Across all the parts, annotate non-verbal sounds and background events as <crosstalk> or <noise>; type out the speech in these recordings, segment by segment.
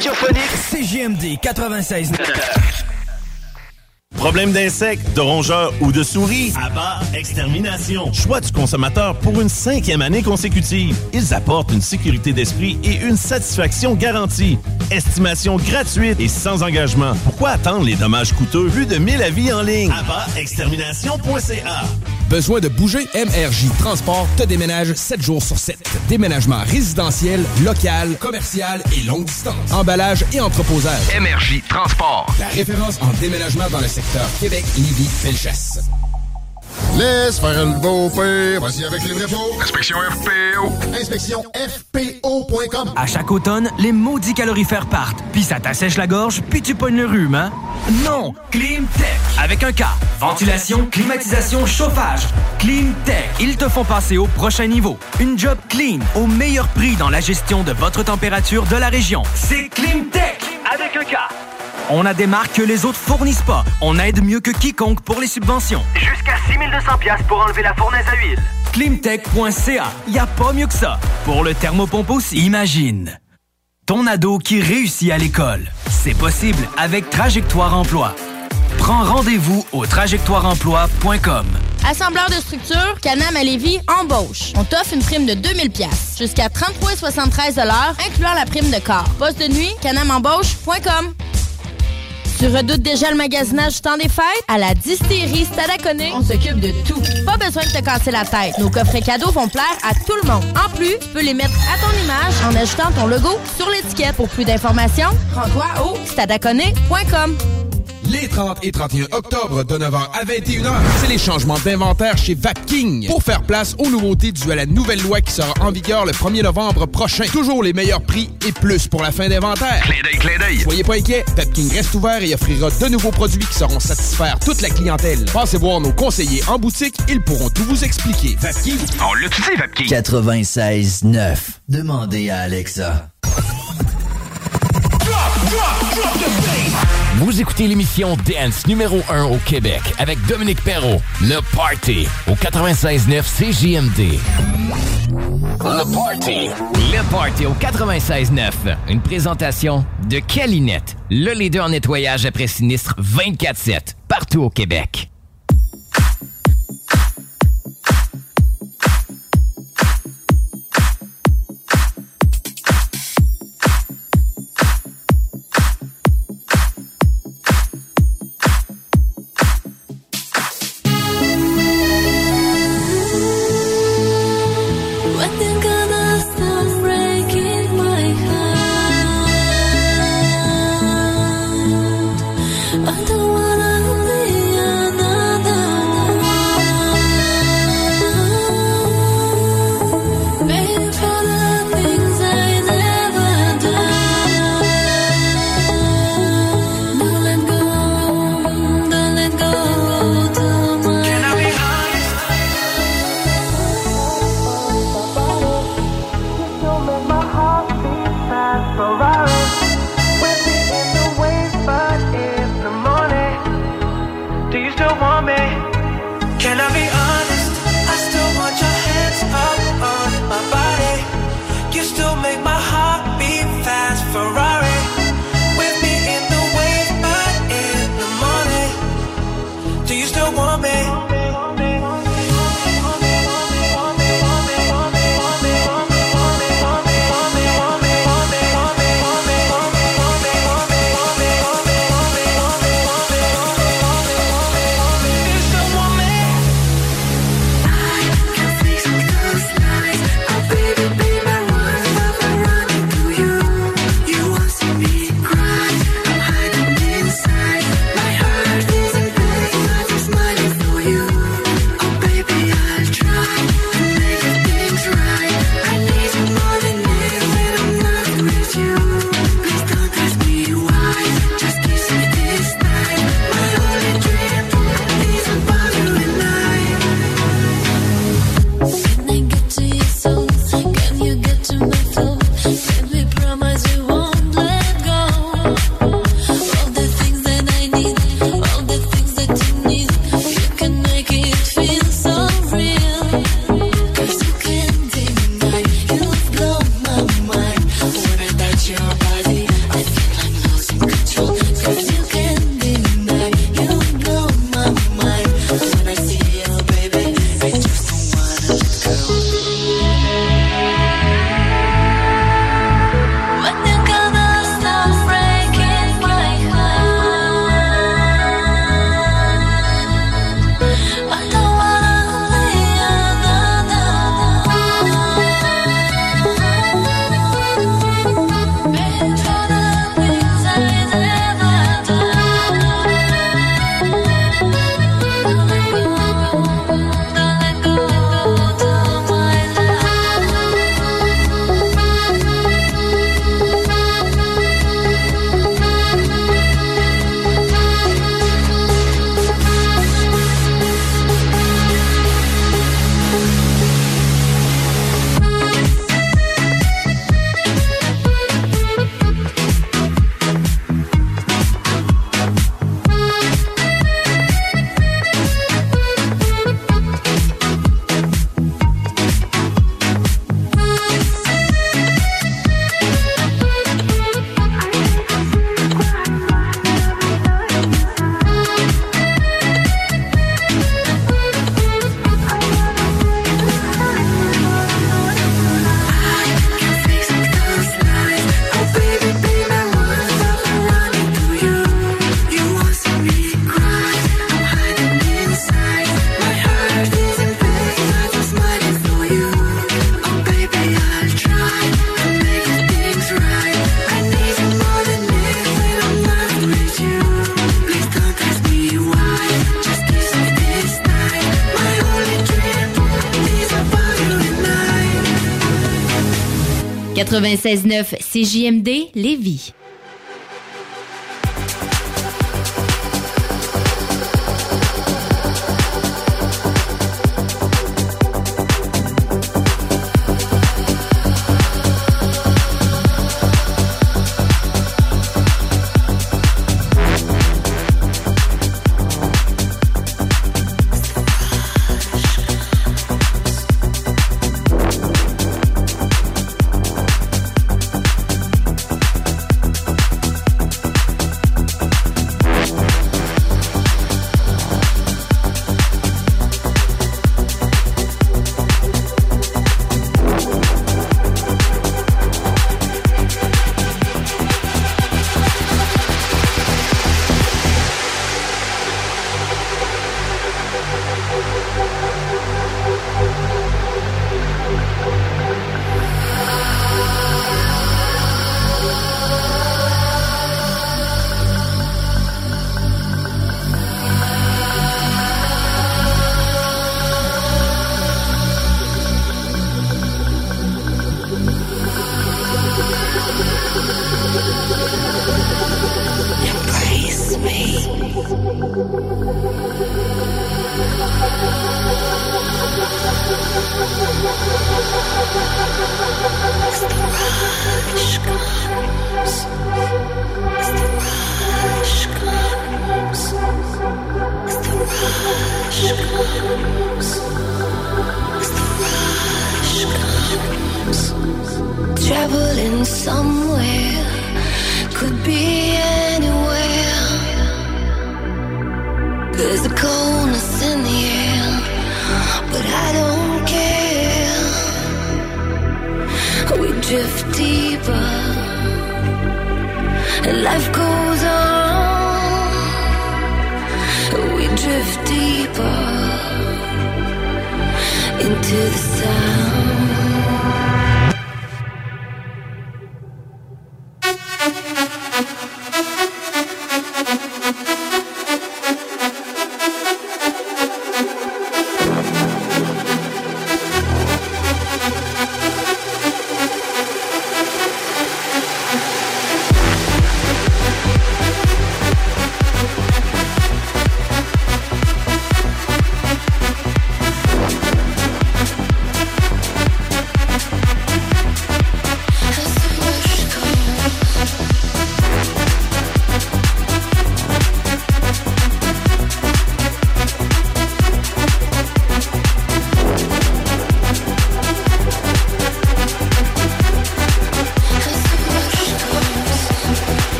radiophonique CGMD 96. Problème d'insectes, de rongeurs ou de souris? Abba Extermination. Choix du consommateur pour une cinquième année consécutive. Ils apportent une sécurité d'esprit et une satisfaction garantie. Estimation gratuite et sans engagement. Pourquoi attendre les dommages coûteux vu de 1000 avis en ligne? Extermination.ca Besoin de bouger? MRJ Transport te déménage 7 jours sur 7. Déménagement résidentiel, local, commercial et longue distance. Emballage et entreposage. MRJ Transport. La référence en déménagement dans le secteur Québec, Lévis, Felchasse. Laisse faire le beau père. Voici avec les vrais faux. Inspection FPO. Inspection FPO.com. À chaque automne, les maudits calorifères partent, puis ça t'assèche la gorge, puis tu pognes le rhume, hein? Non! Climtech! Avec un K. Ventilation, climatisation, chauffage. Climtech. Ils te font passer au prochain niveau. Une job clean, au meilleur prix dans la gestion de votre température de la région. C'est Climtech! Avec un K. On a des marques que les autres fournissent pas. On aide mieux que quiconque pour les subventions. Jusqu'à 6200 pièces pour enlever la fournaise à huile. Climtech.ca. Y a pas mieux que ça. Pour le thermopompe aussi. Imagine. Ton ado qui réussit à l'école. C'est possible avec Trajectoire Emploi. Prends rendez-vous au trajectoireemploi.com. Assembleur de structure, Canam à Lévis embauche. On t'offre une prime de 2000 pièces jusqu'à 33,73 incluant la prime de corps. Poste de nuit, canamembauche.com. Tu redoutes déjà le magasinage du temps des fêtes? À la distillerie Stadaconé, on s'occupe de tout. Pas besoin de te casser la tête. Nos coffrets cadeaux vont plaire à tout le monde. En plus, tu peux les mettre à ton image en ajoutant ton logo sur l'étiquette. Pour plus d'informations, rends-toi au stadaconé.com. Les 30 et 31 octobre de 9h à 21h, c'est les changements d'inventaire chez Vapking pour faire place aux nouveautés dues à la nouvelle loi qui sera en vigueur le 1er novembre prochain. Toujours les meilleurs prix et plus pour la fin d'inventaire. Clin d'œil, clin d'œil. Soyez pas inquiets, Vapking reste ouvert et offrira de nouveaux produits qui sauront satisfaire toute la clientèle. Passez voir nos conseillers en boutique, ils pourront tout vous expliquer. Vapking, On l'a dit, Vapking? 96.9. Demandez à Alexa. Vous écoutez l'émission Dance numéro 1 au Québec avec Dominique Perrault. Le Party au 96.9 CJMD. Le Party. Le Party au 96.9. Une présentation de Calinette, le leader en nettoyage après sinistre 24-7, partout au Québec. 96.9 CJMD Lévis.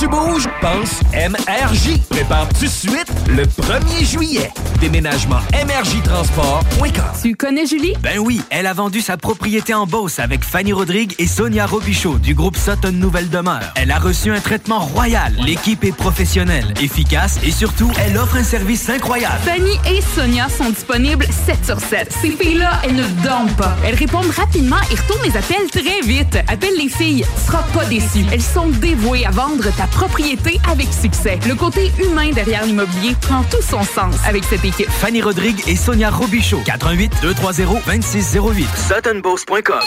Tu bouges, pense MRJ. Prépare tout de suite le 1er juillet. Déménagement MRJtransport.com. Tu connais Julie? Ben oui, elle a vendu sa propriété en Beauce avec Fanny Rodrigue et Sonia Robichaud du groupe Sutton Nouvelle Demeure. Elle a reçu un traitement royal. L'équipe est professionnelle, efficace et surtout, elle offre un service incroyable. Fanny et Sonia sont disponibles 7 sur 7. Ces filles-là, elles ne dorment pas. Elles répondent rapidement et retournent les appels très vite. Appelle les filles, pas déçu. Elles sont dévouées à vendre ta propriété avec succès. Le côté humain derrière l'immobilier prend tout son sens avec cette équipe. Fanny Rodrigue et Sonia Robichaud. 88 230 2608. SuttonBoss.com.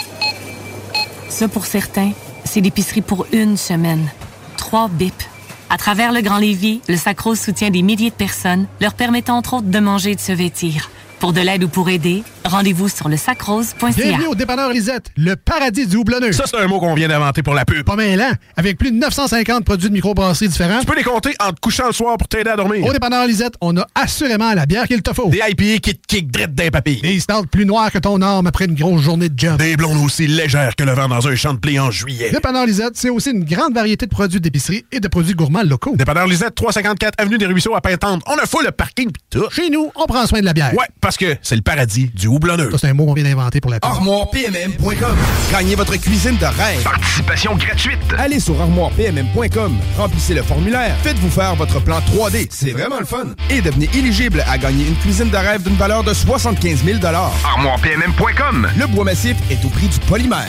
Ça, pour certains, c'est l'épicerie pour une semaine. Trois bips. À travers le Grand Lévis, le Sacro soutient des milliers de personnes, leur permettant entre autres de manger et de se vêtir. Pour de l'aide ou pour aider, rendez-vous sur le sacrose.ca. Bienvenue au dépanneur Lisette, le paradis du houblonneux. Ça, c'est un mot qu'on vient d'inventer pour la pub. Pas mêlant, avec plus de 950 produits de microbrasserie différents. Tu peux les compter en te couchant le soir pour t'aider à dormir. Au dépanneur Lisette, on a assurément la bière qu'il te faut. Des IPA qui te kick drette d'un papy. Des stouts plus noirs que ton arme après une grosse journée de job. Des blondes aussi légères que le vent dans un champ de blé en juillet. Dépanneur Lisette, c'est aussi une grande variété de produits d'épicerie et de produits gourmands locaux. Dépanneur Lisette, 354 Avenue des Ruisseaux à Pintante. On a full le parking pis tout. Chez nous, on prend soin de la bière. Ouais, parce que c'est le paradis du houblonneux. Ça, c'est un mot qu'on vient d'inventer pour la. ArmoirePMM.com. Gagnez votre cuisine de rêve. Participation gratuite. Allez sur armoirepmm.com, remplissez le formulaire, faites-vous faire votre plan 3D, c'est vraiment le fun. Et devenez éligible à gagner une cuisine de rêve d'une valeur de 75 000 ArmoirePMM.com. Le bois massif est au prix du polymère.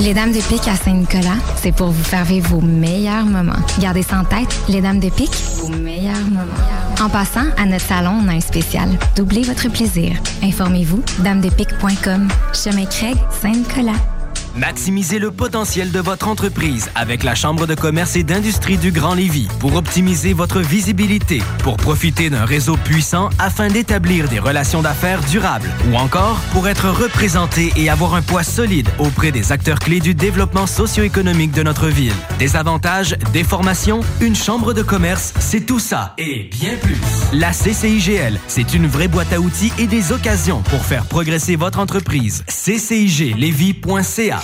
Les Dames de Pique à Saint-Nicolas, c'est pour vous faire vos meilleurs moments. Gardez ça en tête, les Dames de Pique, vos meilleurs moments. En passant, à notre salon, on a un spécial. Doublez votre plaisir. Informez-vous, damedepique.com. Chemin Craig, Saint-Nicolas. Maximisez le potentiel de votre entreprise avec la Chambre de commerce et d'industrie du Grand Lévis pour optimiser votre visibilité, pour profiter d'un réseau puissant afin d'établir des relations d'affaires durables ou encore pour être représenté et avoir un poids solide auprès des acteurs clés du développement socio-économique de notre ville. Des avantages, des formations, une chambre de commerce, c'est tout ça et bien plus. La CCIGL, c'est une vraie boîte à outils et des occasions pour faire progresser votre entreprise. CCIGLévis.ca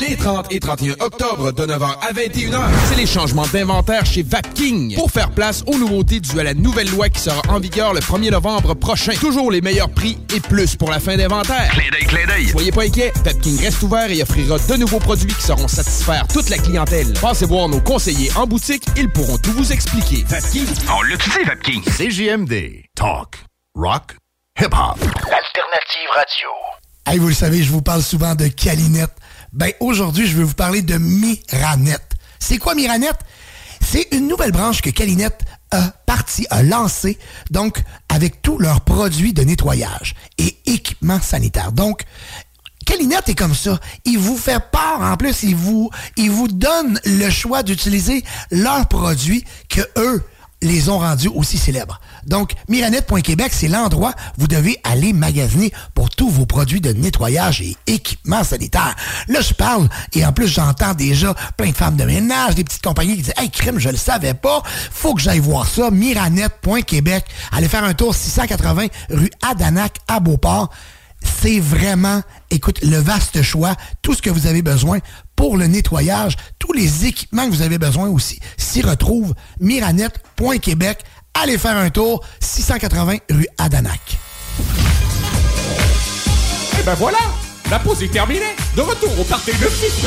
Les 30 et 31 octobre de 9h à 21h, c'est les changements d'inventaire chez Vapking pour faire place aux nouveautés dues à la nouvelle loi qui sera en vigueur le 1er novembre prochain. Toujours les meilleurs prix et plus pour la fin d'inventaire. Clin d'œil, clin d'œil. Soyez pas inquiets, Vapking reste ouvert et offrira de nouveaux produits qui sauront satisfaire toute la clientèle. Passez voir nos conseillers en boutique, ils pourront tout vous expliquer. Vapking. On l'utilise, Vapking. CJMD. Talk. Rock. Hip-hop. L'alternative radio. Hey, vous le savez, je vous parle souvent de Calinette. Ben, aujourd'hui, je vais vous parler de Miranette. C'est quoi Miranette? C'est une nouvelle branche que Calinette a parti, a lancé, donc, avec tous leurs produits de nettoyage et équipements sanitaires. Donc, Calinette est comme ça. Il vous fait part, en plus, il vous, il vous donne le choix d'utiliser leurs produits que eux les ont rendus aussi célèbres. Donc, Miranette.québec, c'est l'endroit où vous devez aller magasiner pour tous vos produits de nettoyage et équipements sanitaires. Là, je parle, et en plus, j'entends déjà plein de femmes de ménage, des petites compagnies qui disent « Hey, crime, je le savais pas, faut que j'aille voir ça. » Miranette.québec. Allez faire un tour 680 rue Adanac à Beauport c'est vraiment, écoute, le vaste choix, tout ce que vous avez besoin pour le nettoyage, tous les équipements que vous avez besoin aussi s'y retrouvent. Miranette.québec. Allez faire un tour, 680 rue Adanac. Et ben voilà, la pause est terminée. De retour au party de 6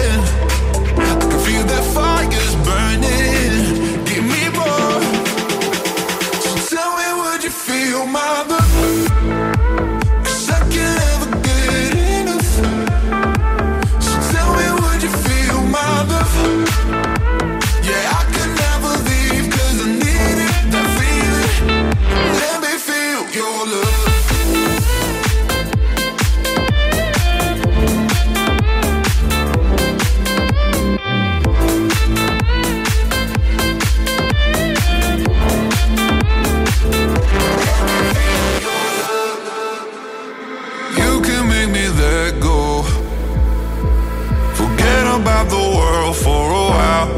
out.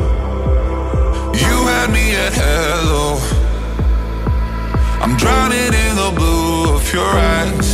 You had me at hello. I'm drowning in the blue of your eyes.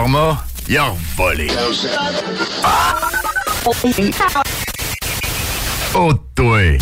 format, il a volé. Ah! Oh, toi.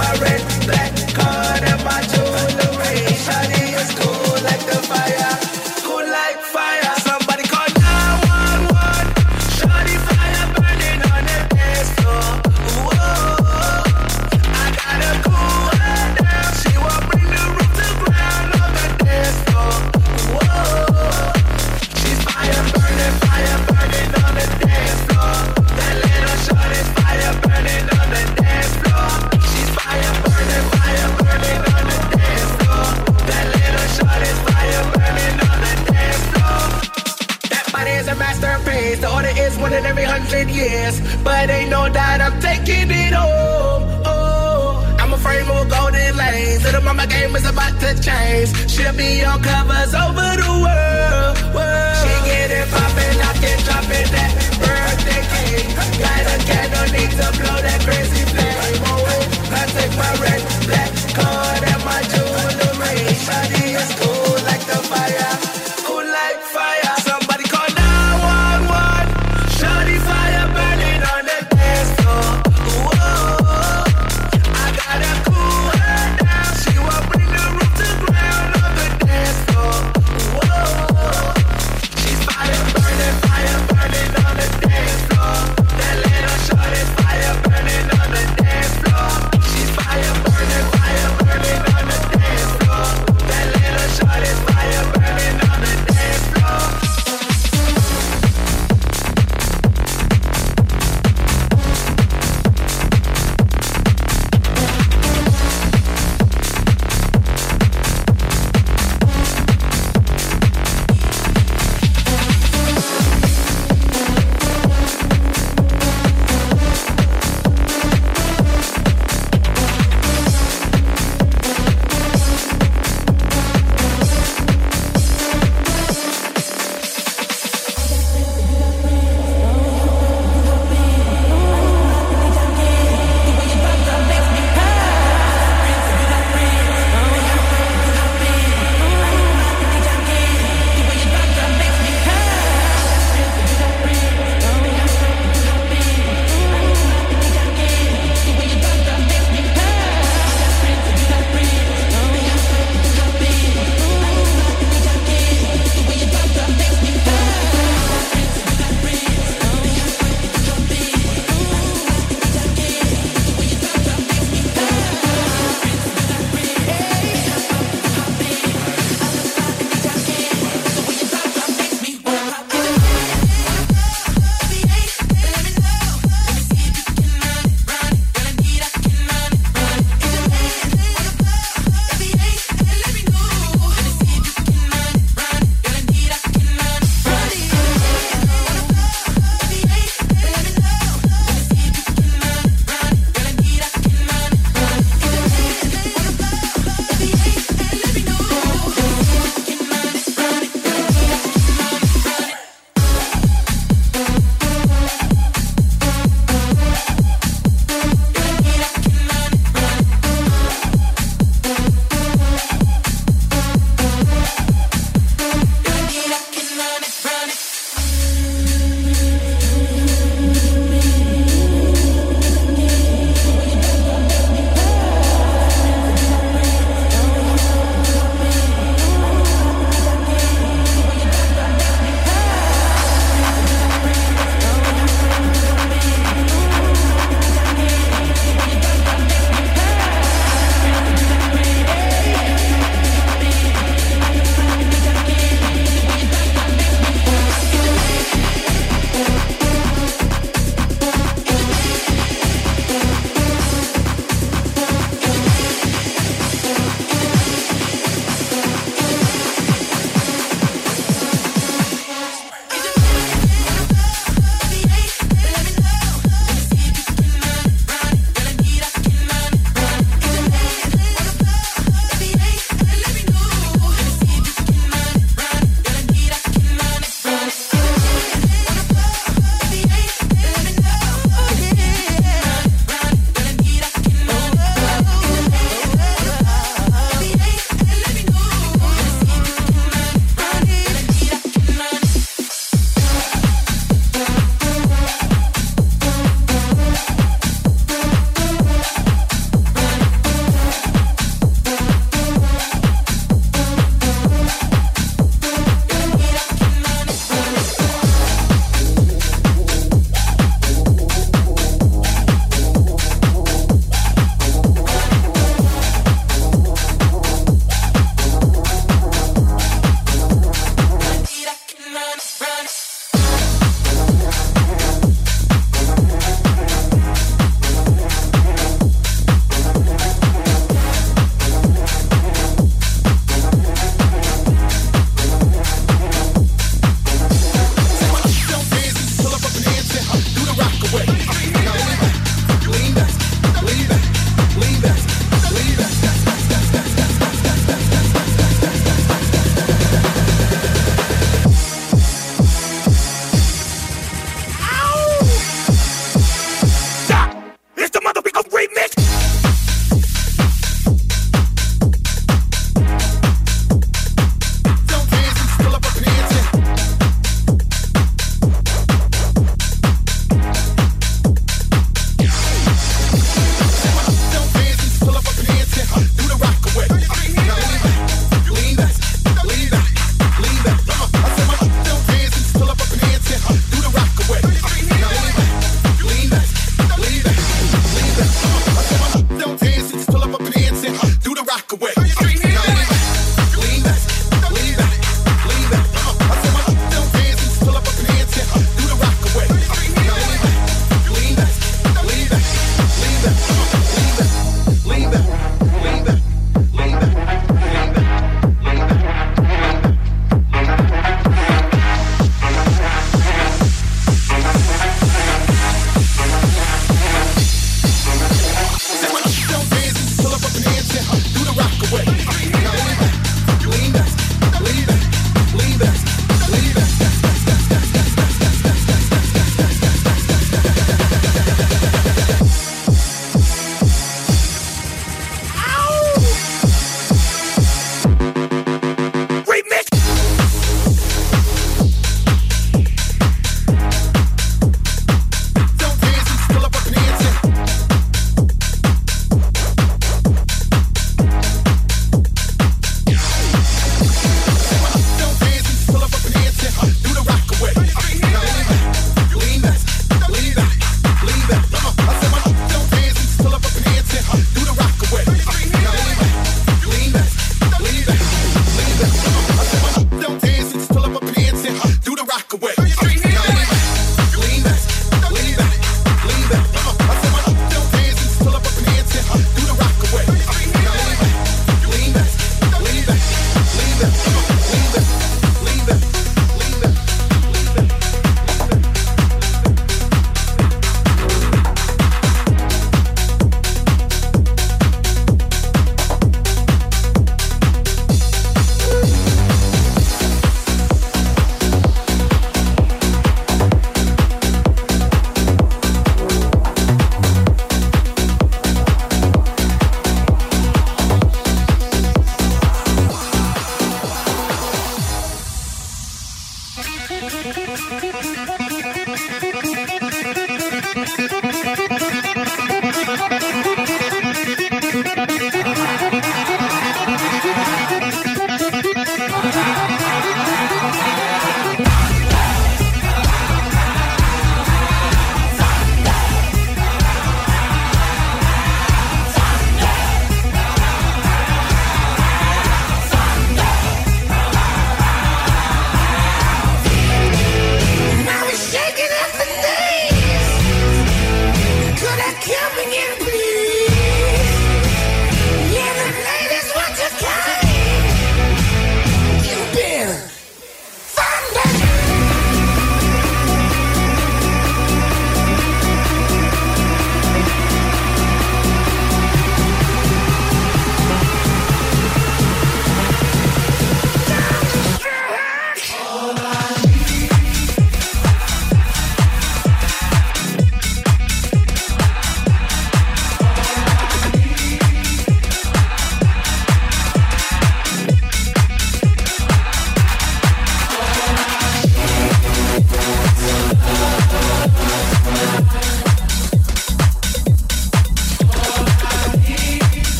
my red chains. She'll be on covers over the world. world. She get it poppin', I can drop it at birthday cake. Light a candle, need to blow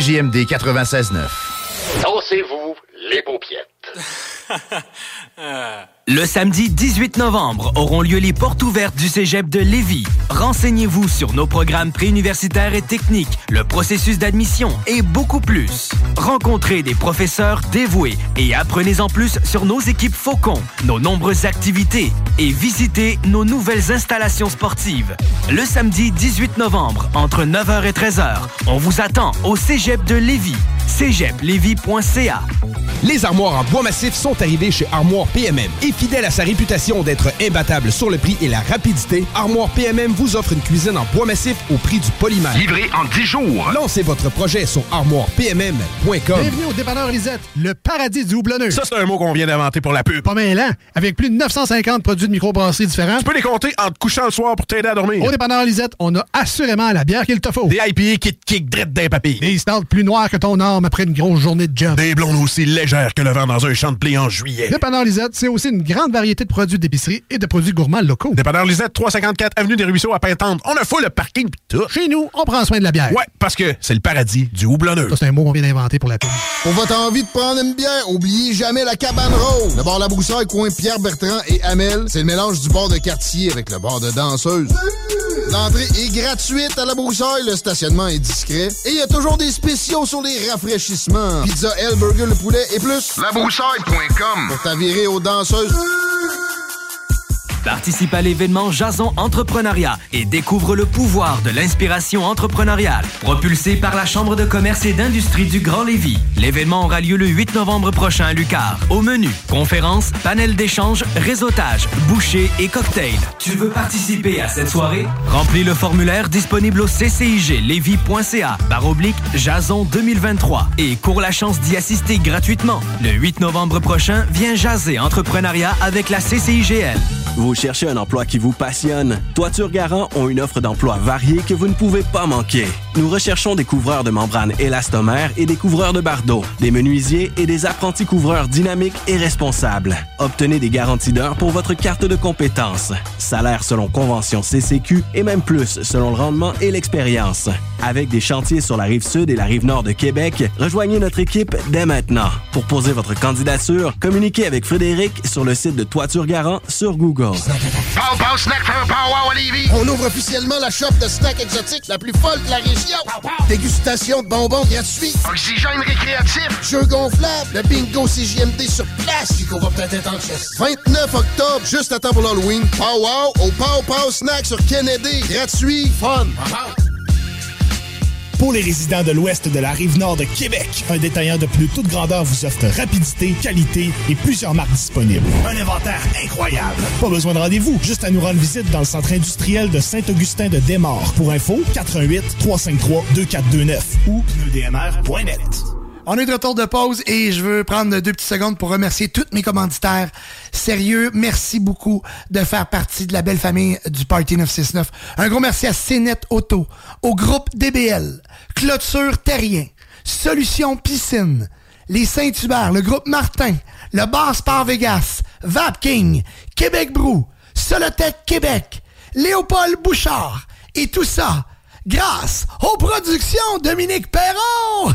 CJMD 96.9. Dansez-vous les paupiètes. <laughs> Le samedi 18 novembre auront lieu les portes ouvertes du Cégep de Lévis. Renseignez-vous sur nos programmes préuniversitaires et techniques, le processus d'admission et beaucoup plus. Rencontrez des professeurs dévoués et apprenez en plus sur nos équipes Faucon, nos nombreuses activités et visitez nos nouvelles installations sportives. Le samedi 18 novembre, entre 9h et 13h, on vous attend au Cégep de Lévis. cégeplevy.ca Les armoires en bois massif sont arrivées chez Armoire PMM. Et fidèle à sa réputation d'être imbattable sur le prix et la rapidité, Armoire PMM vous offre une cuisine en bois massif au prix du polymère. Livré en 10 jours. Lancez votre projet sur armoirepmm.com. Bienvenue au dépanneur Lisette, le paradis du houblonneux. Ça, c'est un mot qu'on vient d'inventer pour la pub. Pas mal, hein? Avec plus de 950 produits de microbrasserie différents. Tu peux les compter en te couchant le soir pour t'aider à dormir. Au dépanneur Lisette, on a assurément la bière qu'il te faut. Des IPA qui te kick drette d'un papy. Des stouts plus noirs que ton arme après une grosse journée de job. Des blondes aussi légères que le vent dans un champ de blé en juillet. Dépanneur Lisette, c'est aussi une grande variété de produits d'épicerie et de produits gourmands locaux. Dépanneur Lisette, 354 Avenue des Ruisseaux à Pintante. On a full le parking pis tout. Chez nous, on prend soin de la bière. Ouais, parce que c'est le paradis du houblonneux. Ça, c'est un mot qu'on vient d'inventer pour la pub. Pour votre envie de prendre une bière, oubliez jamais la cabane rose. Le bar La Broussaille, coin Pierre Bertrand et Amel, c'est le mélange du bar de quartier avec le bar de danseuse. L'entrée est gratuite à La Broussaille, le stationnement est discret et il y a toujours des spéciaux sur les rafraîchissements. Pizza L, burger, le poulet et plus. Labroussaille.com Pour t'avirer aux danseuses. Participe à l'événement Jason Entrepreneuriat et découvre le pouvoir de l'inspiration entrepreneuriale. Propulsé par la Chambre de commerce et d'industrie du Grand Lévis. L'événement aura lieu le 8 novembre prochain à Lucar. Au menu, conférences, panel d'échange, réseautage, bouchées et cocktails. Tu veux participer à cette soirée? Remplis le formulaire disponible au cciglevy.ca par oblique Jason 2023 et cours la chance d'y assister gratuitement. Le 8 novembre prochain, viens jaser entrepreneuriat avec la CCIGL. Cherchez un emploi qui vous passionne? Toiture Garant ont une offre d'emploi variée que vous ne pouvez pas manquer. Nous recherchons des couvreurs de membranes élastomères et des couvreurs de bardeaux, des menuisiers et des apprentis couvreurs dynamiques et responsables. Obtenez des garanties d'heures pour votre carte de compétences. Salaire selon convention CCQ et même plus selon le rendement et l'expérience. Avec des chantiers sur la rive sud et la rive nord de Québec, rejoignez notre équipe dès maintenant. Pour poser votre candidature, communiquez avec Frédéric sur le site de Toiture Garant sur Google. Pow Pow Snack for a Pow Wow à Lévis. On ouvre officiellement la shop de snacks exotiques la plus folle de la région. Dégustation de bonbons gratuits. Oxygène récréatif. Jeux gonflables. Le bingo CJMD sur place. Qu'on va peut-être être en chess. 29 octobre, juste à temps pour l'Halloween. Pow Wow au Pow Pow Snack sur Kennedy. Gratuit. Fun. Pour les résidents de l'ouest de la rive nord de Québec, un détaillant de plus toute grandeur vous offre rapidité, qualité et plusieurs marques disponibles. Un inventaire incroyable. Pas besoin de rendez-vous, juste à nous rendre visite dans le centre industriel de Saint-Augustin de Desmaures. Pour info, 88 353 2429 ou pneudmr.net. On est de retour de pause et je veux prendre deux petites secondes pour remercier tous mes commanditaires. Sérieux, merci beaucoup de faire partie de la belle famille du Party 969. Un gros merci à CNET Auto, au groupe DBL, Clôture Terrien, Solution Piscine, les Saint-Hubert, le groupe Martin, le Bar Sport Vegas, Vapking, Québec Brou, Solotech Québec, Léopold Bouchard et tout ça grâce aux productions Dominique Perron.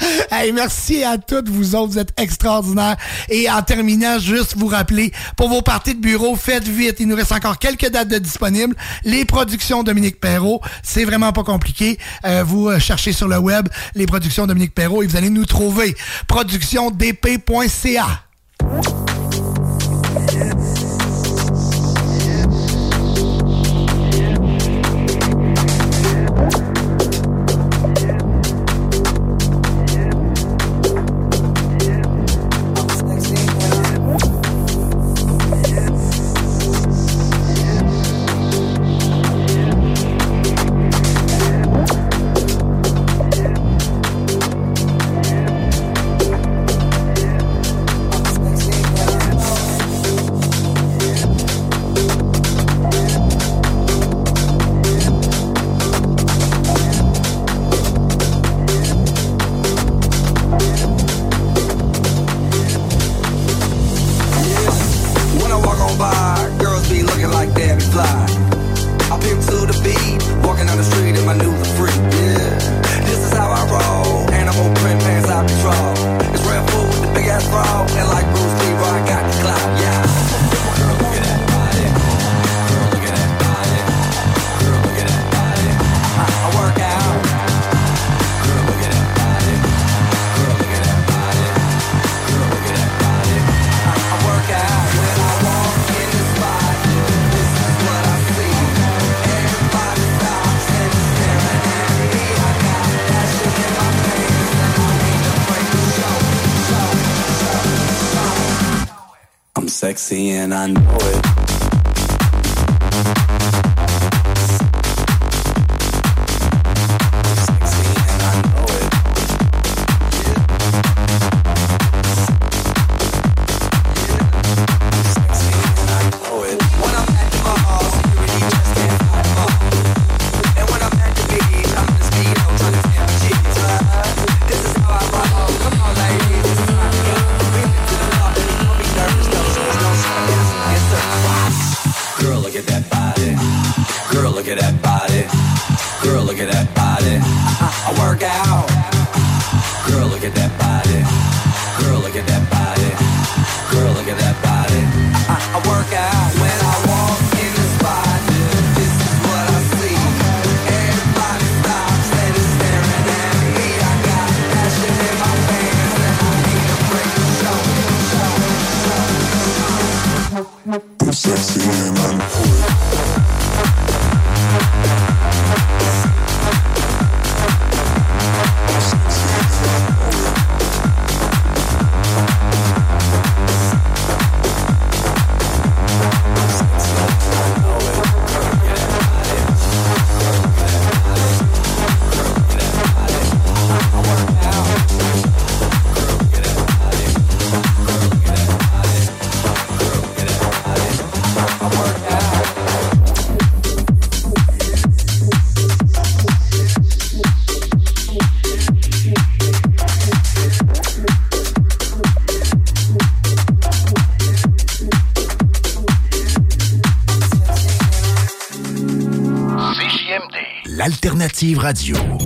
<laughs> hey, merci à toutes vous autres, vous êtes extraordinaires. Et en terminant, juste vous rappeler, pour vos parties de bureau, faites vite. Il nous reste encore quelques dates de disponibles. Les productions Dominique Perrault, c'est vraiment pas compliqué. Euh, vous euh, cherchez sur le web les productions Dominique Perrault et vous allez nous trouver. Productiondp.ca. l'alternative radio.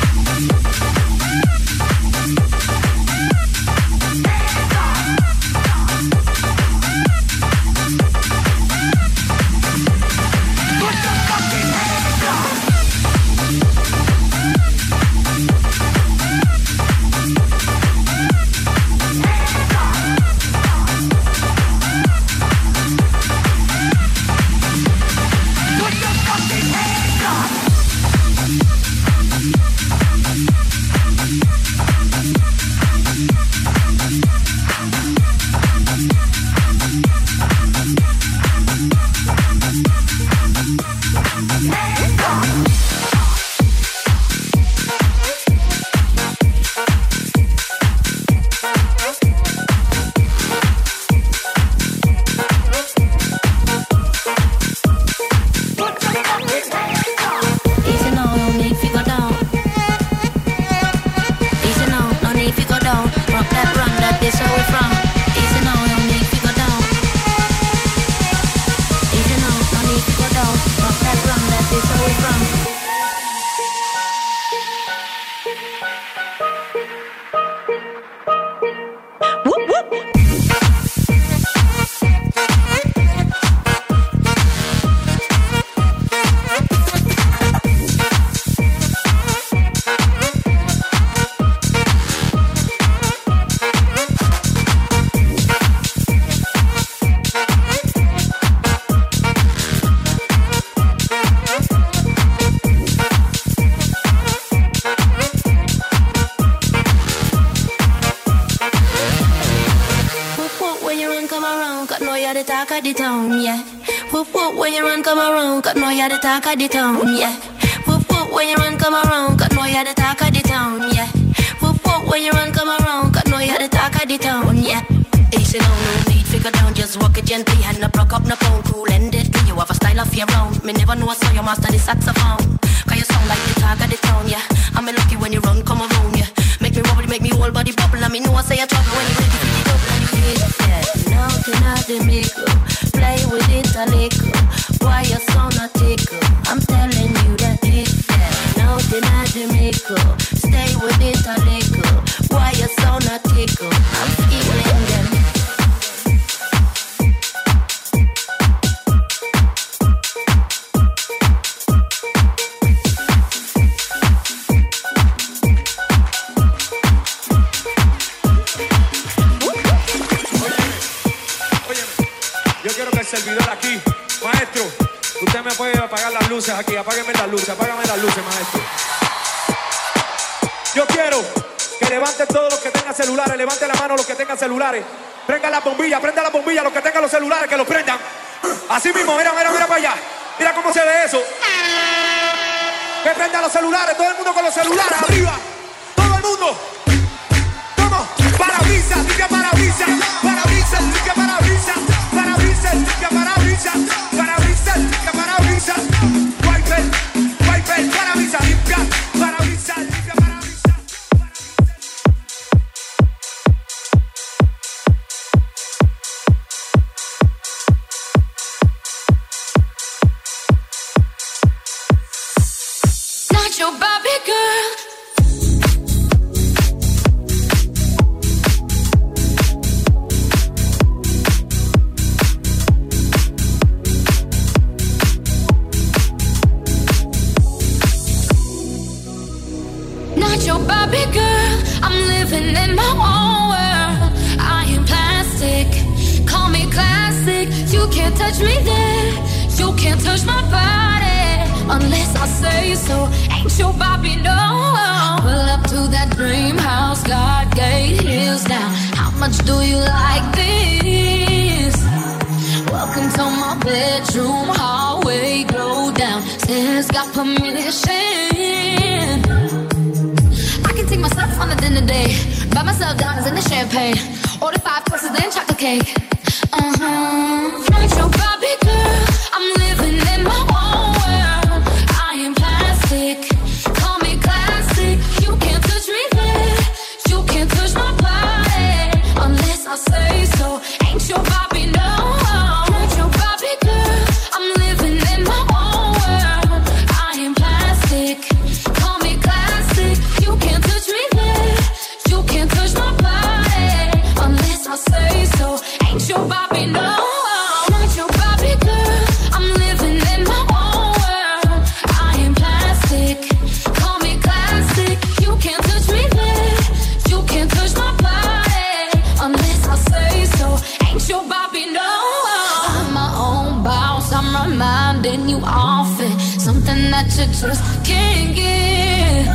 You're the los que tengan los celulares, que los prendan. Así mismo, mira, mira, mira para allá. Mira cómo se ve eso. Que prendan los celulares, todo el mundo con los celulares arriba. Todo el mundo. ¿Cómo? Parabrisas, limpia parabrisas, parabrisas, limpia parabrisas, parabrisas, parabrisas, parabrisas, parabrisas, wiper, wiper, parabrisas, limpia, touch me there. You can't touch my body. unless I say so. Ain't your Bobby, no. Pull up to that dream house, God gate hills down. How much do you like this? Welcome to my bedroom, hallway, go down. Stairs got permission. I can take myself on a dinner date. Buy myself diamonds in the champagne. Order five courses, then chocolate cake. Uh-huh. Natural Barbie girl, I'm living in just can't get.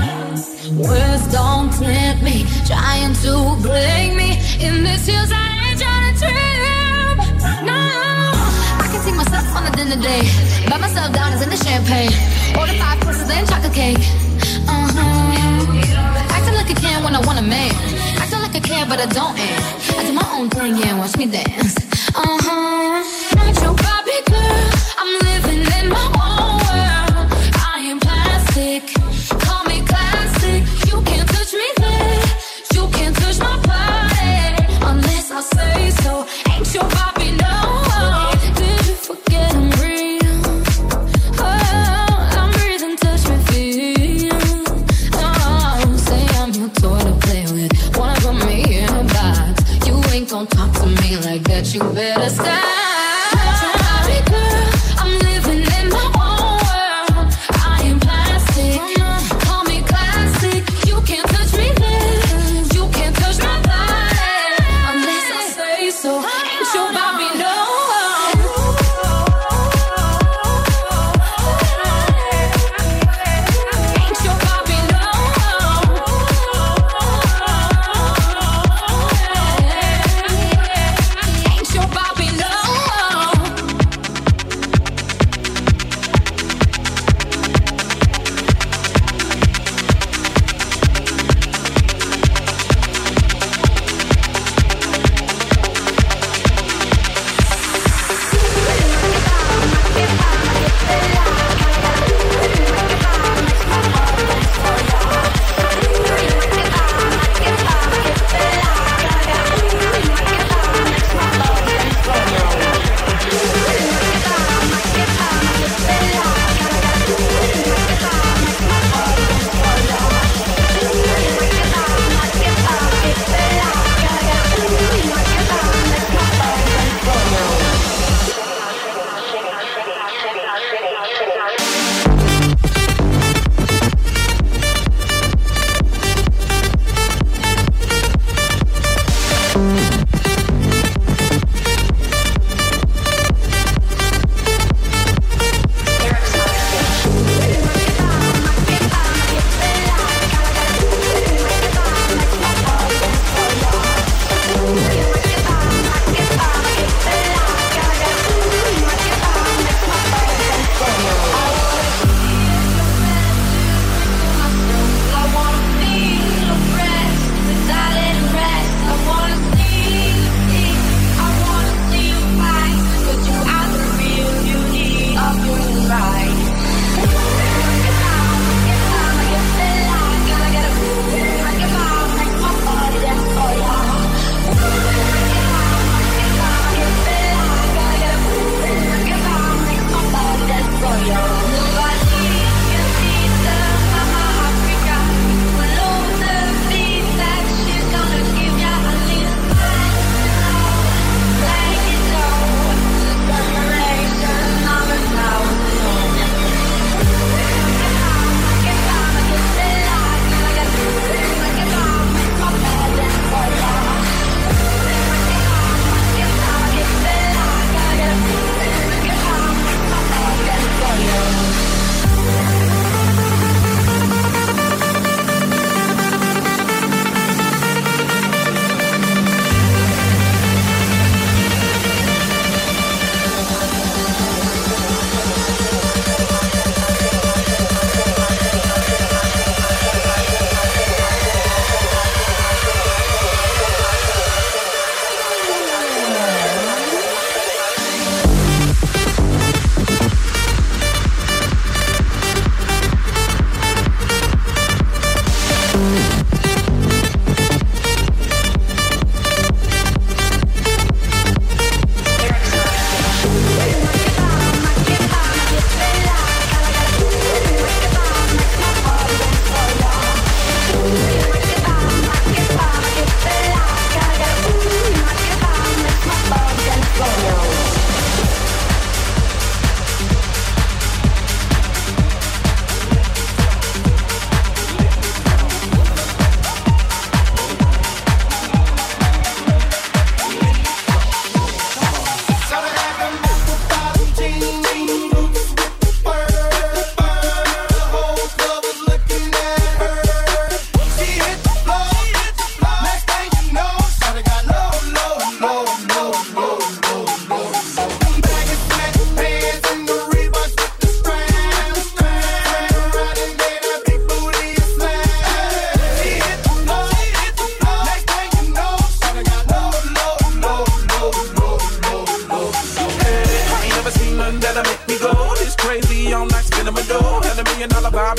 Words don't tempt me, trying to break me. In this year's I ain't trying to trip. No, I can take myself on a dinner date. Buy myself diamonds in the champagne. Order five courses, then chocolate cake. Uh huh. Acting like I can when I want a man. Acting like I care, but I don't. And I do my own thing, yeah, watch me dance. Uh huh. Ain't your Barbie girl. I'm living in my own You better stop.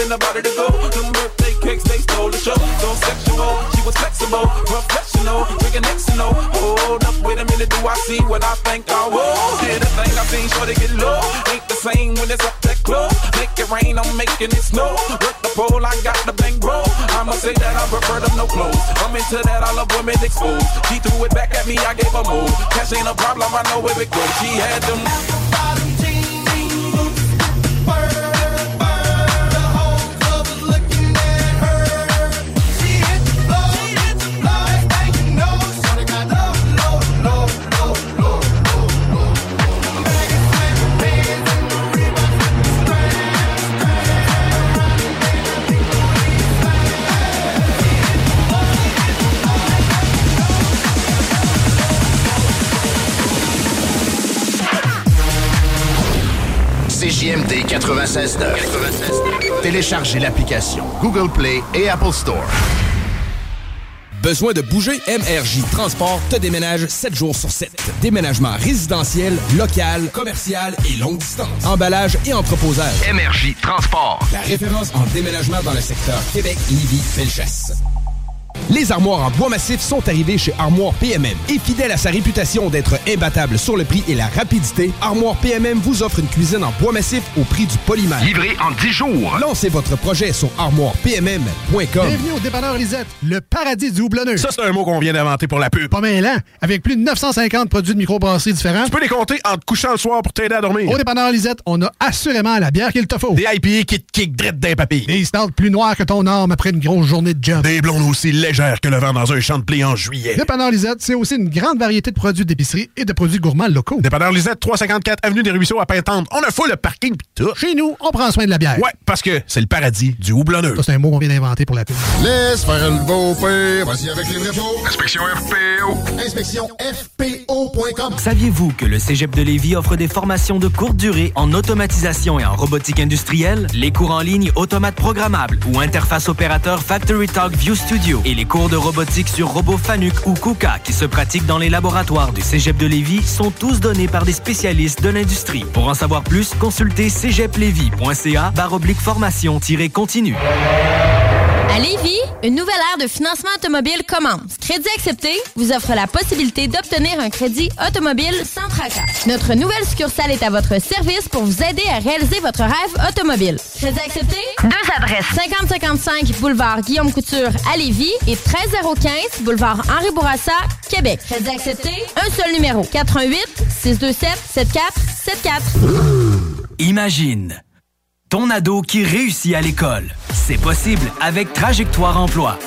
In the body to go. Them birthday cakes, they stole the show. So sexual, she was flexible, professional, drinking Xano. Hold up, wait a minute, do I see what I think I will? Did a thing I seen, sure to get low. Ain't the same when it's up that close. Make it rain, I'm making it snow. Work the pole, I got the bang bro. I'ma say that I prefer them no clothes. I'm into that, I love women exposed. She threw it back at me, I gave her move. Cash ain't a problem, I know where it goes. She had them. CJMD 96.9. Téléchargez l'application Google Play et Apple Store. Besoin de bouger? MRJ Transport te déménage 7 jours sur 7. Déménagement résidentiel, local, commercial et longue distance. Emballage et entreposage. MRJ Transport. La référence en déménagement dans le secteur Québec, Lévis, Felchasse. Les armoires en bois massif sont arrivées chez Armoire PMM. Et fidèle à sa réputation d'être imbattable sur le prix et la rapidité, Armoire PMM vous offre une cuisine en bois massif au prix du polymère. Livré en 10 jours. Lancez votre projet sur armoirepmm.com. Bienvenue au dépanneur Lisette, le paradis du houblonneux. Ça, c'est un mot qu'on vient d'inventer pour la pub. Pas mêlant, avec plus de 950 produits de microbrasserie différents. Tu peux les compter en te couchant le soir pour t'aider à dormir. Au dépanneur Lisette, on a assurément la bière qu'il te faut. Des IPA qui te kick drette d'un papy. Des stouts plus noirs que ton arme après une grosse journée de job. Des blondes aussi légères que le vent dans un champ de blé en juillet. Dépanneur Lisette, c'est aussi une grande variété de produits d'épicerie et de produits gourmands locaux. Dépanneur Lisette, 354 Avenue des Ruisseaux à Pintante. On a full le parking pis tout. Chez nous, on prend soin de la bière. Ouais, parce que c'est le paradis du houblonneux. Ça, c'est un mot qu'on vient d'inventer pour la pub. Laisse faire le beau père. Vas-y avec les vrais. Inspection FPO. Inspection FPO.com. Saviez-vous que le Cégep de Lévis offre des formations de courte durée en automatisation et en robotique industrielle, les cours en ligne automates programmables ou interface opérateur Factory Talk View Studio et les cours de robotique sur robot Fanuc ou KUKA qui se pratiquent dans les laboratoires du Cégep de Lévis sont tous donnés par des spécialistes de l'industrie. Pour en savoir plus, consultez cégeplevy.ca baroblique formation-continue. À Lévis, une nouvelle ère de financement automobile commence. Crédit accepté vous offre la possibilité d'obtenir un crédit automobile sans tracas. Notre nouvelle succursale est à votre service pour vous aider à réaliser votre rêve automobile. Crédit accepté? Deux adresses. 5055 boulevard Guillaume Couture à Lévis et 13015 boulevard Henri Bourassa, Québec. Crédit accepté? Un seul numéro. 88 627 7474. Imagine ton ado qui réussit à l'école. C'est possible avec Trajectoire Emploi.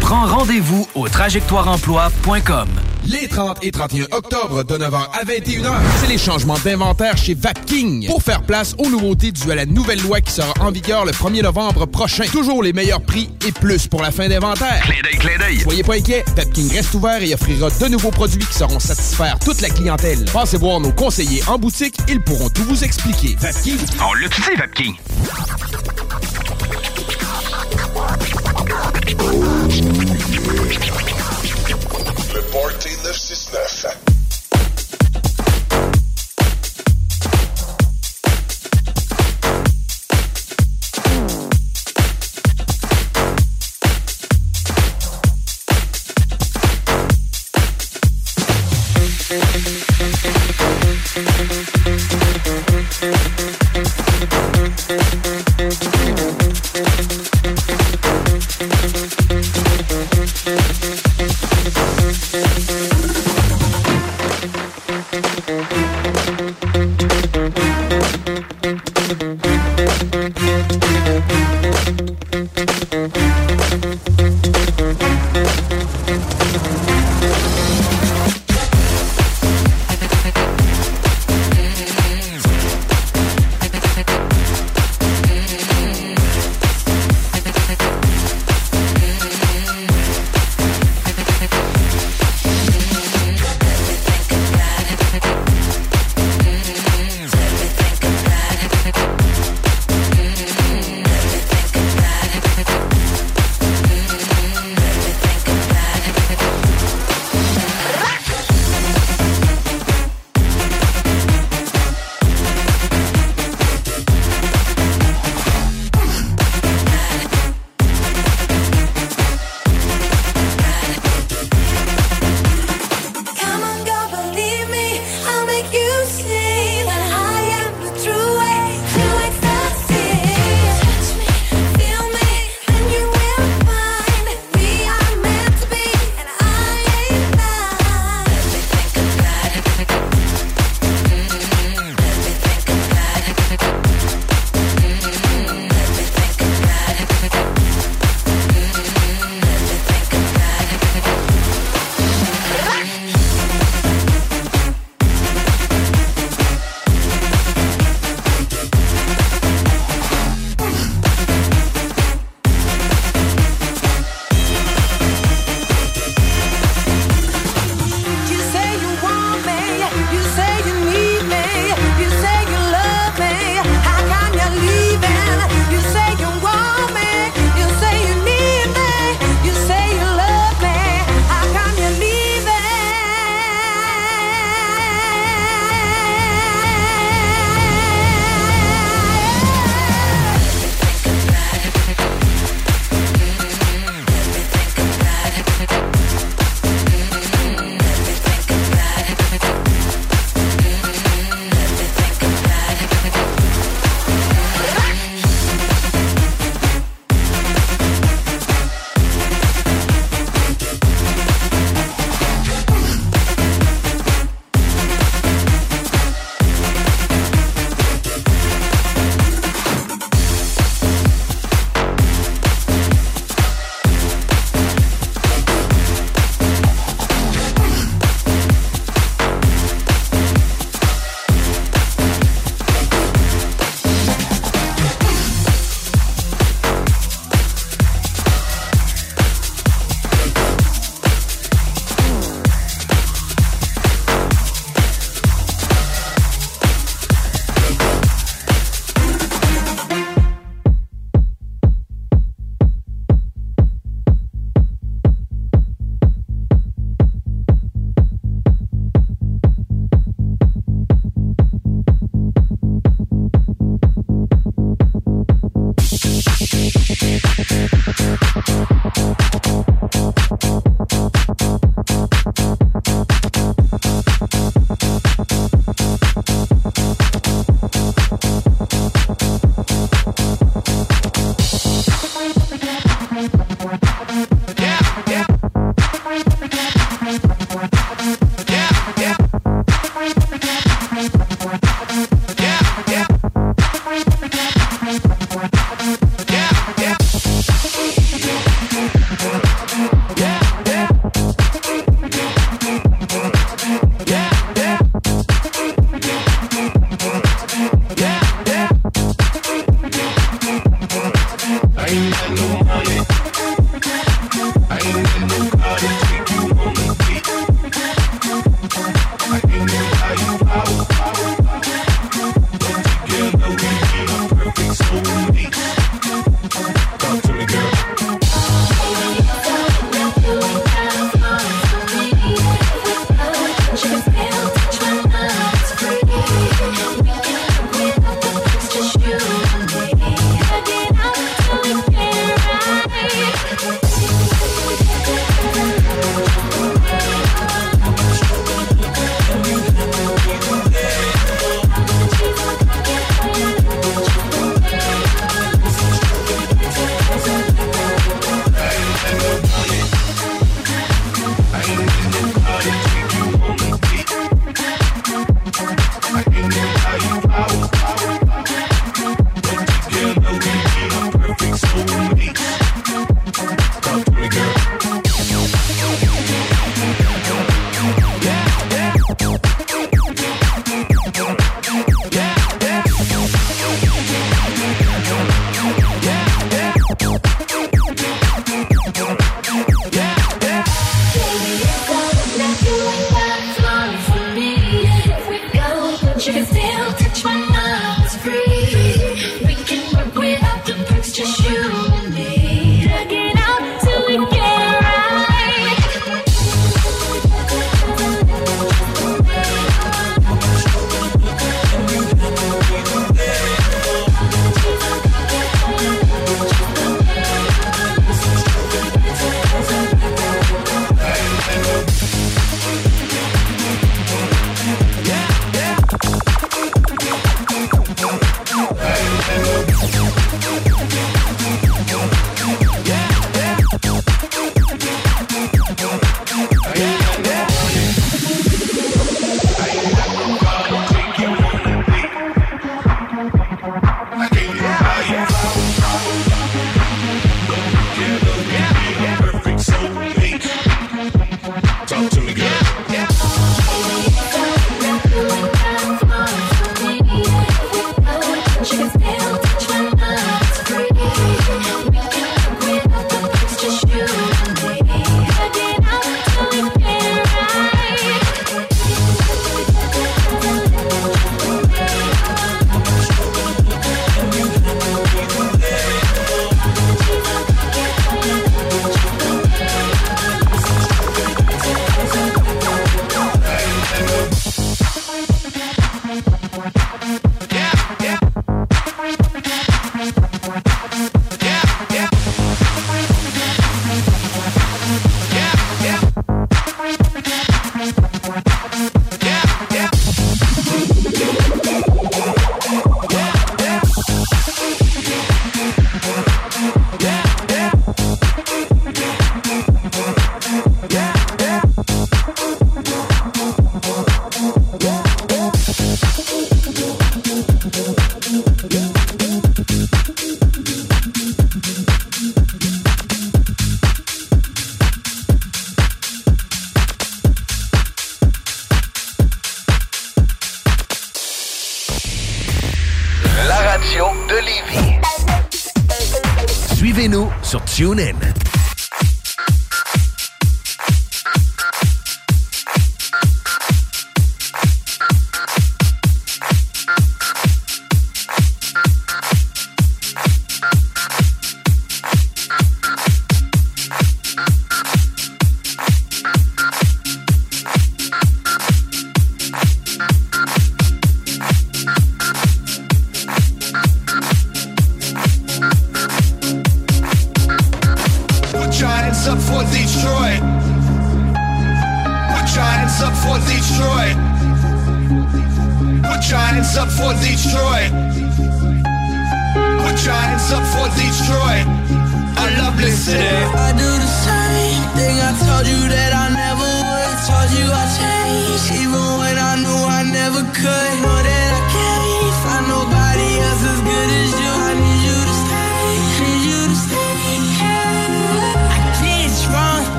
Prends rendez-vous au trajectoireemploi.com. Les 30 et 31 octobre de 9h à 21h, c'est les changements d'inventaire chez Vapking pour faire place aux nouveautés dues à la nouvelle loi qui sera en vigueur le 1er novembre prochain. Toujours les meilleurs prix et plus pour la fin d'inventaire. Clin d'œil, clin d'œil. Soyez pas inquiets, Vapking reste ouvert et offrira de nouveaux produits qui sauront satisfaire toute la clientèle. Passez voir nos conseillers en boutique, ils pourront tout vous expliquer. Vapking, On l'utilise, Vapking.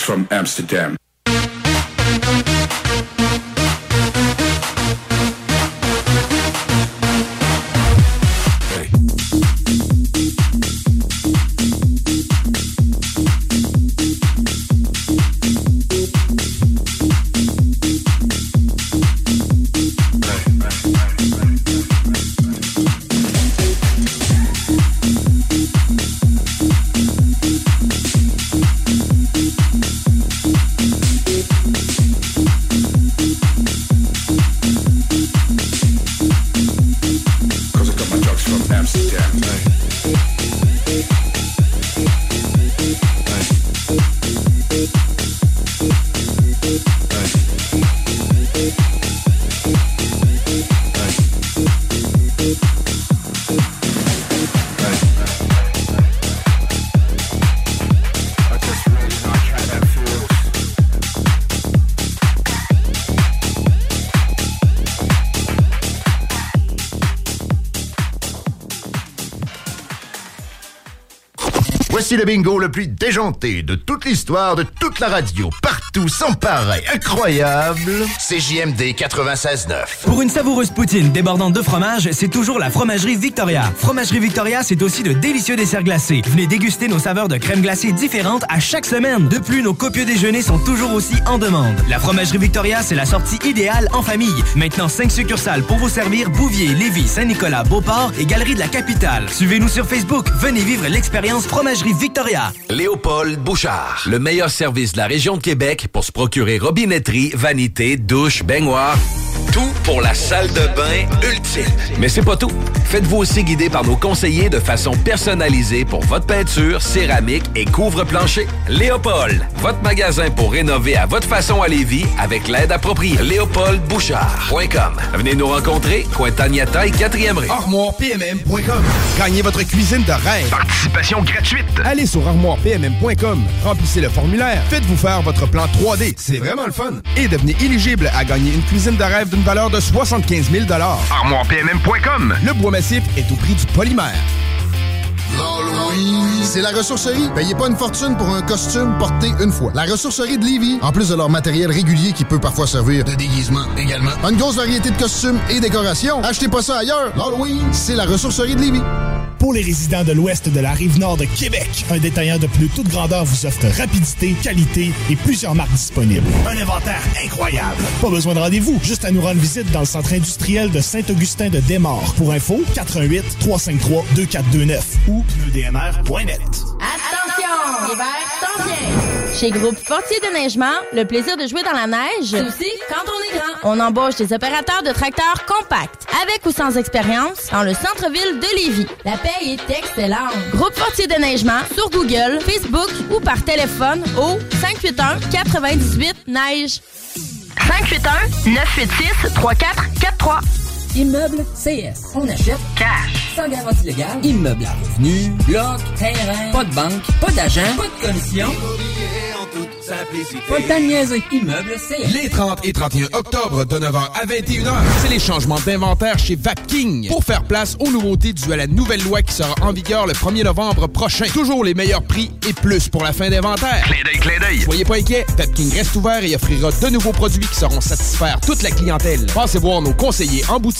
From Amsterdam. Voici le bingo le plus déjanté de toute l'histoire de toute la radio, partout, sans pareil, incroyable. CJMD 96.9. Pour une savoureuse poutine débordante de fromage, c'est toujours la Fromagerie Victoria. Fromagerie Victoria, c'est aussi de délicieux desserts glacés. Venez déguster nos saveurs de crème glacée différentes à chaque semaine. De plus, nos copieux déjeuners sont toujours aussi en demande. La Fromagerie Victoria, c'est la sortie idéale en famille. Maintenant, 5 succursales pour vous servir Bouvier, Lévis, Saint-Nicolas, Beauport et Galerie de la Capitale. Suivez-nous sur Facebook. Venez vivre l'expérience Fromagerie Victoria. Léopold Bouchard. Le meilleur service de la région de Québec pour se procurer robinetterie, vanité, douche, baignoire. Tout pour la salle de bain ultime. Mais c'est pas tout. Faites-vous aussi guider par nos conseillers de façon personnalisée pour votre peinture, céramique et couvre-plancher. Léopold, votre magasin pour rénover à votre façon à Lévis avec l'aide appropriée. LéopoldBouchard.com. Venez nous rencontrer, Cointagnata et 4e rue. ArmoirePMM.com. Gagnez votre cuisine de rêve. Participation gratuite. Allez sur armoirepmm.com, remplissez le formulaire, faites-vous faire votre plan 3D, c'est vraiment le fun. Et devenez éligible à gagner une cuisine de rêve d'une valeur de 75 000 ArmoirePMM.com. Le bois massif est au prix du polymère. C'est la ressourcerie. Payez pas une fortune pour un costume porté une fois. La ressourcerie de Lévis, en plus de leur matériel régulier qui peut parfois servir de déguisement également. Une grosse variété de costumes et décorations. Achetez pas ça ailleurs. L'Halloween, c'est la ressourcerie de Lévis. Pour les résidents de l'ouest de la rive nord de Québec, un détaillant de plus toute grandeur vous offre rapidité, qualité et plusieurs marques disponibles. Un inventaire incroyable. Pas besoin de rendez-vous, juste à nous rendre visite dans le centre industriel de Saint-Augustin de Desmaures. Pour info, 88 353 2429 ou pneudmr.net. Attention! L'hiver s'en vient! Chez Groupe Fortier de Neigement, le plaisir de jouer dans la neige, c'est aussi quand on est grand. On embauche des opérateurs de tracteurs compacts, avec ou sans expérience, dans le centre-ville de Lévis. La paye est excellente. Groupe Fortier de Neigement sur Google, Facebook ou par téléphone au 581 98 Neige. 581 986 3443. Immeuble CS. On achète cash. Sans garantie légale. Immeuble à revenu. Bloc. Terrain. Pas de banque. Pas d'agent. Pas de commission. Pas le temps de niaiser. Immeuble CS. Les 30 et 31 octobre de 9h à 21h, c'est les changements d'inventaire chez Vapking pour faire place aux nouveautés dues à la nouvelle loi qui sera en vigueur le 1er novembre prochain. Toujours les meilleurs prix et plus pour la fin d'inventaire. Clin d'œil, clin d'œil. Soyez pas inquiets, Vapking reste ouvert et offrira de nouveaux produits qui sauront satisfaire toute la clientèle. Passez voir nos conseillers en boutique,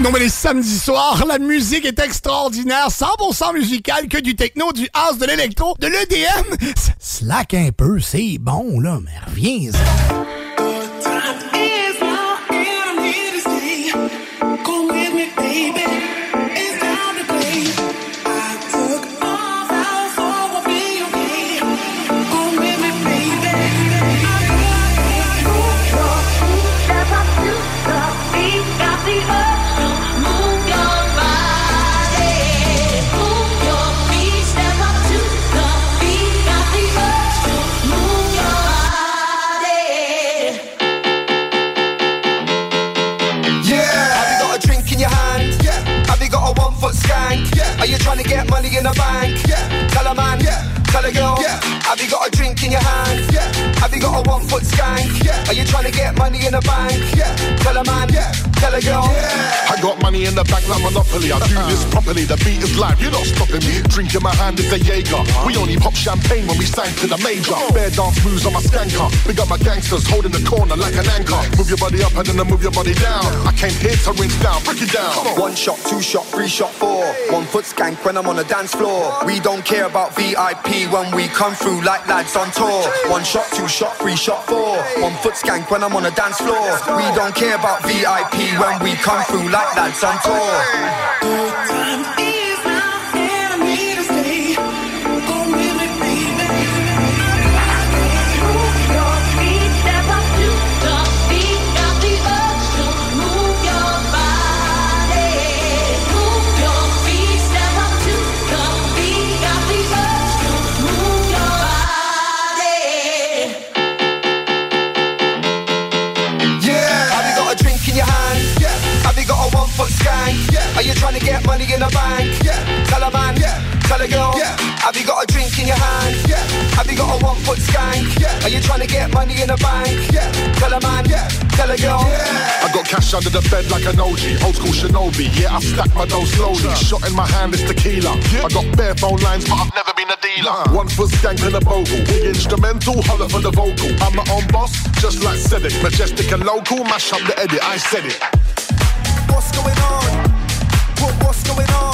Non, mais les samedis soirs, la musique est extraordinaire, 100% musicale, que du techno, du house, de l'électro, de l'EDM. Slack un peu, c'est bon, là, mais reviens money in the bank? Yeah. Tell a man. Yeah. Tell a girl. Yeah. Have you got a drink in your hand? Yeah. Have you got a one foot skank? Yeah. Are you trying to get money in the bank? Yeah. Tell a man. Yeah. Tell a girl. Yeah. Money in the bank like Monopoly. I do this properly. The beat is live. You're not stopping me. Drink in my hand is a Jaeger. We only pop champagne when we sang to the major. Bare dance moves on my skanker. Big up my gangsters holding the corner like an anchor. Move your body up and then I move your body down. I came here to rinse down. Break it down. One shot, two shot, three shot, four. One foot skank when I'm on the dance floor. We don't care about VIP when we come through like lads on tour. One shot, two shot, three shot, four. One foot skank when I'm on the dance floor. We don't care about VIP when we come through like lads on tour. You trying to get money in the bank? Yeah. Tell a man. Yeah. Tell a girl. Yeah. Have you got a drink in your hand? Yeah. Have you got a one foot skank? Yeah. Are you trying to get money in the bank? Yeah. Tell a man. Yeah. Tell a girl. Yeah. I got cash under the bed like an OG, old school shinobi. Yeah, I stack my dough slowly. Shot in my hand is tequila. I got bare phone lines, but I've never been a dealer. One foot skank and a bogle. Big instrumental, holler for the vocal. I'm my own boss, just like Cedric. Majestic and local, mash up the edit. I said it. What's going on? What, what's going on?